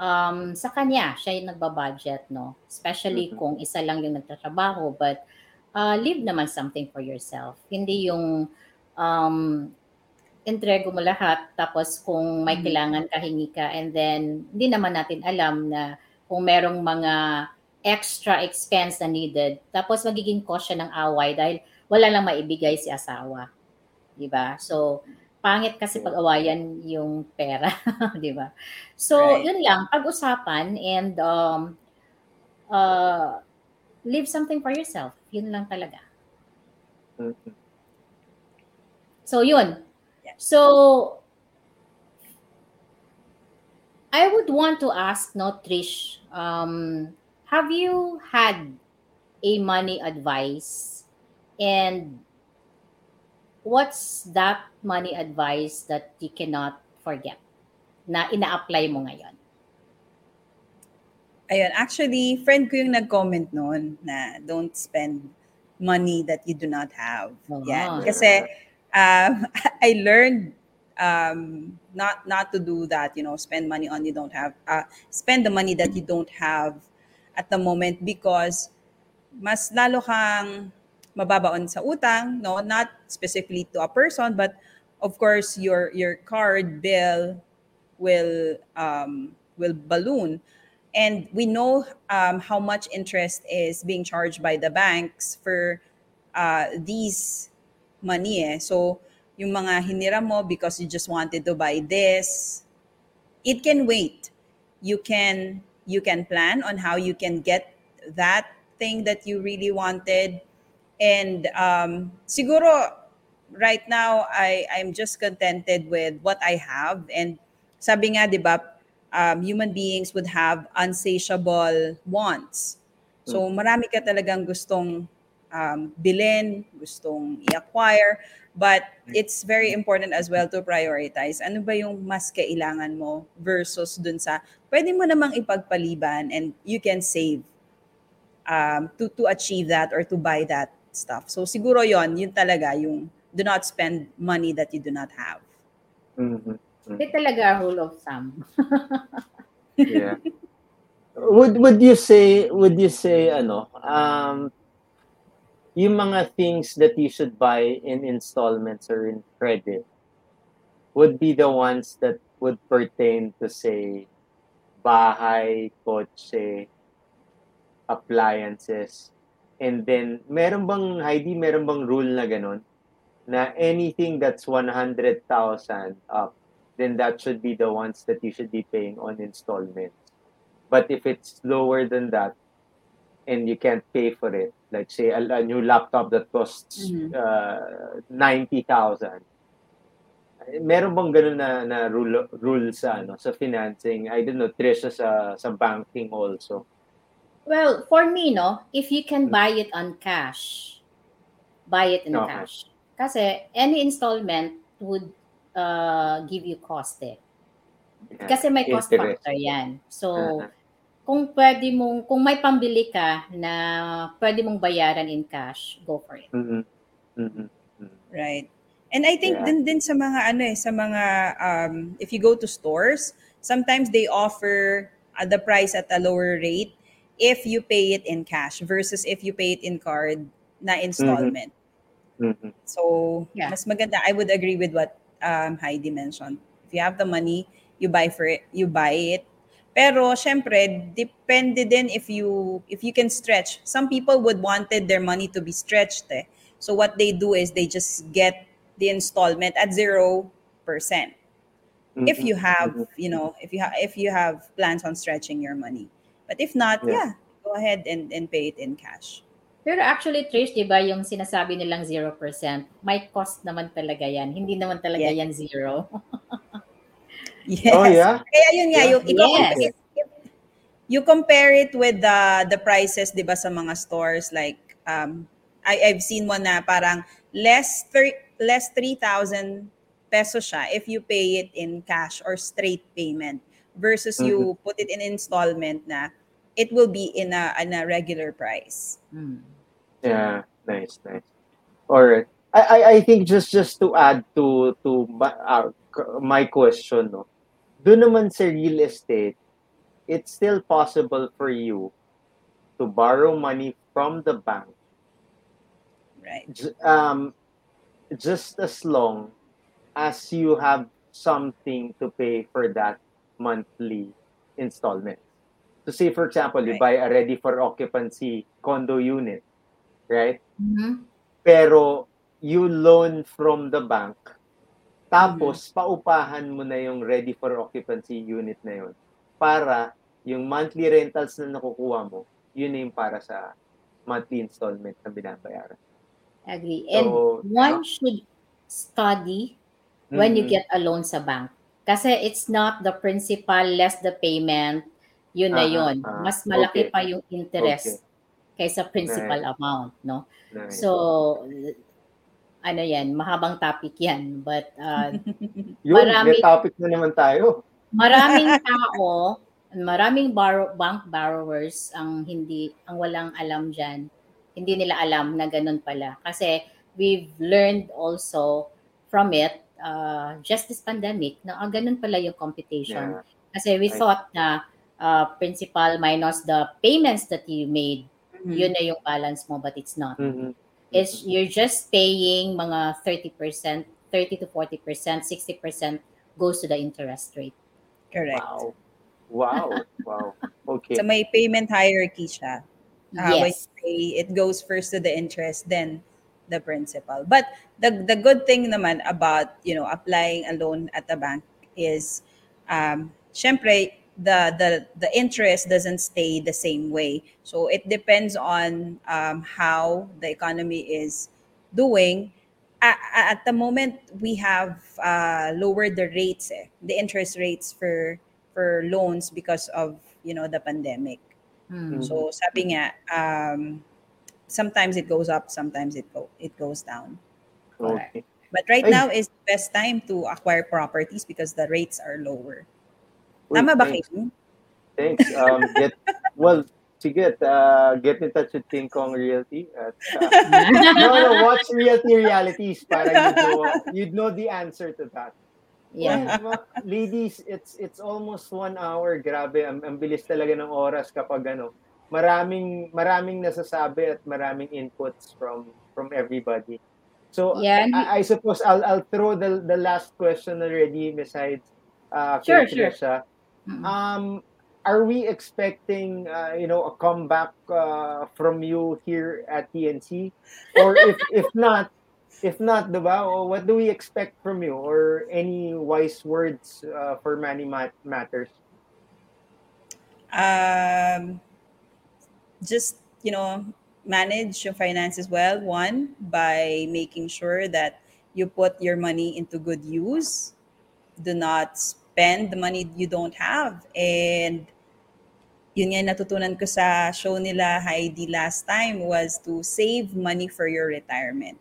um, sa kanya, siya yung nagbabudget, no? Especially Mhm. kung isa lang yung nagtatrabaho, but uh, leave naman something for yourself. Hindi yung um, entrego mo lahat, tapos kung may Mhm. kailangan kahingi ka, and then hindi naman natin alam na kung merong mga extra expense na needed, tapos magiging cause siya ng away dahil wala lang maibigay si asawa. 'Di ba? So, pangit kasi pag-awayan yung pera, 'di ba? So, Right. yun lang, pag-usapan and um, uh, leave something for yourself. Yun lang talaga. Mhm. So, yun. So, I would want to ask, no, Trish, um, have you had a money advice? And what's that money advice that you cannot forget na ina-apply mo ngayon? Ayun, actually, friend ko yung nag-comment noon na don't spend money that you do not have. Ah. Yan. Kasi um, I learned um, not not to do that, you know, spend money on you don't have, uh, spend the money that you don't have at the moment because mas lalo kang mababaon sa utang, no, not specifically to a person, but of course your your card bill will um, will balloon and we know um, how much interest is being charged by the banks for uh, these money eh. So, yung mga hiniram mo because you just wanted to buy this, it can wait. You can you can plan on how you can get that thing that you really wanted. And um, siguro right now I I'm just contented with what I have and sabi nga 'di ba um, human beings would have unsatiable wants. So marami ka talagang gustong um, bilhin, gustong i-acquire, but it's very important as well to prioritize. Ano ba yung mas kailangan mo versus dun sa pwede mo namang ipagpaliban and you can save um, to to achieve that or to buy that stuff. So siguro yon yun talaga yung do not spend money that you do not have. Mhm. Hindi talaga rule of thumb. yeah. Would would you say would you say ano um yung mga things that you should buy in installments or in credit would be the ones that would pertain to say bahay, kotse, appliances. And then meron bang Heidi, meron bang rule na ganun na anything that's 100,000 up then that should be the ones that you should be paying on installments. But if it's lower than that and you can't pay for it, like say a, a new laptop that costs Mhm. uh, 90,000, eh, meron bang ganun na, na rule, rule sa, ano, sa financing? I don't know, Trisha sa, sa banking also. Well, for me, no, if you can buy it on cash, buy it in Okay. cash. Kasi any installment would uh, give you cost eh. Yeah. Kasi may cost Interest. factor yan. So, Uh-huh. kung pwede mong, kung may pambili ka na pwede mong bayaran in cash, go for it. Mhm. Mhm. Right. And I think Yeah. din din sa mga ano eh, sa mga um, if you go to stores, sometimes they offer uh, the price at a lower rate if you pay it in cash versus if you pay it in card na installment. Mhm. So, Yeah. mas maganda. I would agree with what um, Heidi mentioned. If you have the money, you buy for it, you buy it. Pero syempre, depende din if you if you can stretch. Some people would wanted their money to be stretched. Eh. So what they do is they just get the installment at 0%. If Mhm. you have, Mhm. you know, if you have if you have plans on stretching your money. But if not, Yeah. yeah, go ahead and, and pay it in cash. Pero actually, Trish, di ba yung sinasabi nilang 0%, may cost naman talaga yan. Hindi naman talaga Yeah. yan zero. Yes. Oh, yeah? Kaya yun nga, Yeah. yung, i-compare- Yes. you compare it with the the prices, 'di ba, sa mga stores like um I I've seen one na parang less thir- less 3,000 pesos siya if you pay it in cash or straight payment versus you put it in installment na it will be in a in a regular price. Hmm. Yeah, nice, nice. Alright. I, I I think just just to add to to my, uh, my question no. Doon naman sa real estate, it's still possible for you to borrow money from the bank Right. j- um just as long as you have something to pay for that monthly installment. So say for example, you Right. buy a ready for occupancy condo unit, right? Mhm. Pero you loan from the bank. Tapos paupahan mo na yung ready for occupancy unit na yun para yung monthly rentals na nakukuha mo, yun na yung para sa monthly installment na binabayaran. Agree. And So, one should study when you Mhm. get a loan sa bank. Kasi it's not the principal less the payment, yun na Ah, yun. ah, Mas malaki okay. pa yung interest kaysa principal amount, no? Nice. So, ano yan, mahabang topic yan. But uh, Yun, marami- may topic na naman tayo. maraming tao, maraming borrow, bank borrowers ang hindi, ang walang alam dyan. Hindi nila alam na ganun pala. Kasi we've learned also from it, uh, just this pandemic, na ah, ganun pala yung computation. Yeah. Kasi we Right. thought na uh, principal minus the payments that you made, Mhm. yun na yung balance mo, but it's not. Mhm. It's, you're just paying mga 30%, 30 to 40%, 60% goes to the interest rate. Correct. Wow. Wow. Wow. Okay. So may payment hierarchy siya. Uh, yes. pay, it goes first to the interest, then the principal. But the the good thing naman about you know applying a loan at the bank is, um, syempre the the the interest doesn't stay the same way. So it depends on um, how the economy is doing. A- a- at the moment, we have uh, lowered the rates, eh, the interest rates for for loans because of you know the pandemic. Hmm. So sabi nga, um, sometimes it goes up, sometimes it go it goes down. Okay. But right now is the best time to acquire properties because the rates are lower. Tama ba, thanks. Kim? Thanks. Um, get, well, sige, uh, get in touch with King Kong Realty. At, uh, no, no, watch Realty Realities para you'd know, you'd know the answer to that. yeah. Well, ladies, it's it's almost one hour. Grabe, ang, ang bilis talaga ng oras kapag ano. Maraming maraming nasasabi at maraming inputs from from everybody. So Yeah, I, I suppose I'll I'll throw the the last question already besides uh Sure, sure. Trisha. Mm. Um are we expecting uh, you know a comeback uh, from you here at TNC or if if not if not diba what do we expect from you or any wise words uh, for money mat- matters Um, just you know, manage your finances well. One by making sure that you put your money into good use. Do not spend the money you don't have. And yun nga natutunan ko sa show nila Heidi last time was to save money for your retirement.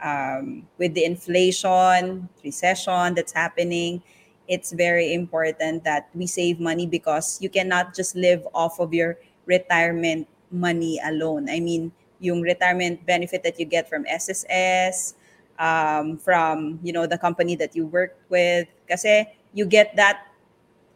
Um, with the inflation, recession that's happening, it's very important that we save money because you cannot just live off of your retirement money alone. I mean, yung retirement benefit that you get from SSS, um, from you know the company that you work with, kasi you get that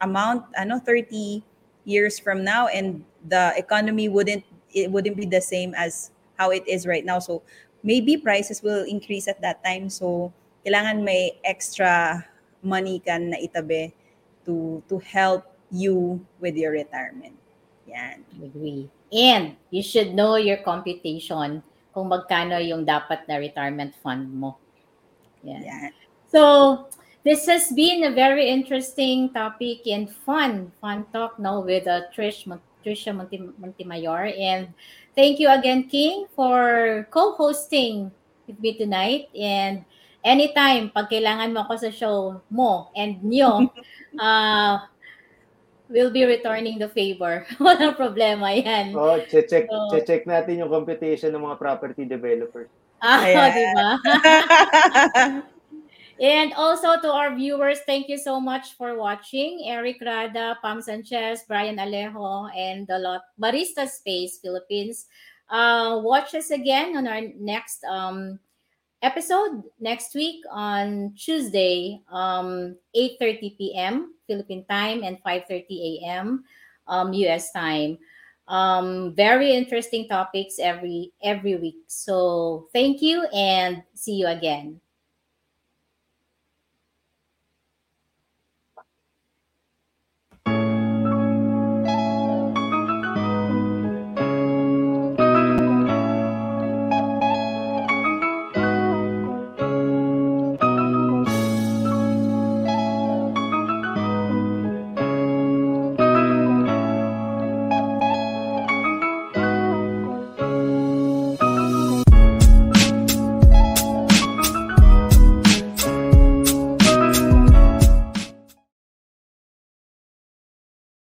amount, ano, 30 years from now, and the economy wouldn't it wouldn't be the same as how it is right now. So maybe prices will increase at that time. So kailangan may extra money ka na itabi to to help you with your retirement. Yan. Agree. And you should know your computation kung magkano yung dapat na retirement fund mo. Yeah. Yan. So, this has been a very interesting topic and fun, fun talk now with uh, Trish, Mon- Trisha Monti- Montemayor. And thank you again, King, for co-hosting with me tonight. And anytime, pag kailangan mo ako sa show mo and nyo, uh, we'll be returning the favor. Walang problema yan. oh check check So- check natin yung computation ng mga property developers Ah, di ba? And also to our viewers, thank you so much for watching. Eric Rada, Pam Sanchez, Brian Alejo, and the lot Barista Space Philippines. Uh, watch us again on our next um, episode next week on Tuesday, um, 8.30 p.m. Philippine time and 5.30 a.m. Um, U.S. time. Um, very interesting topics every every week. So thank you and see you again.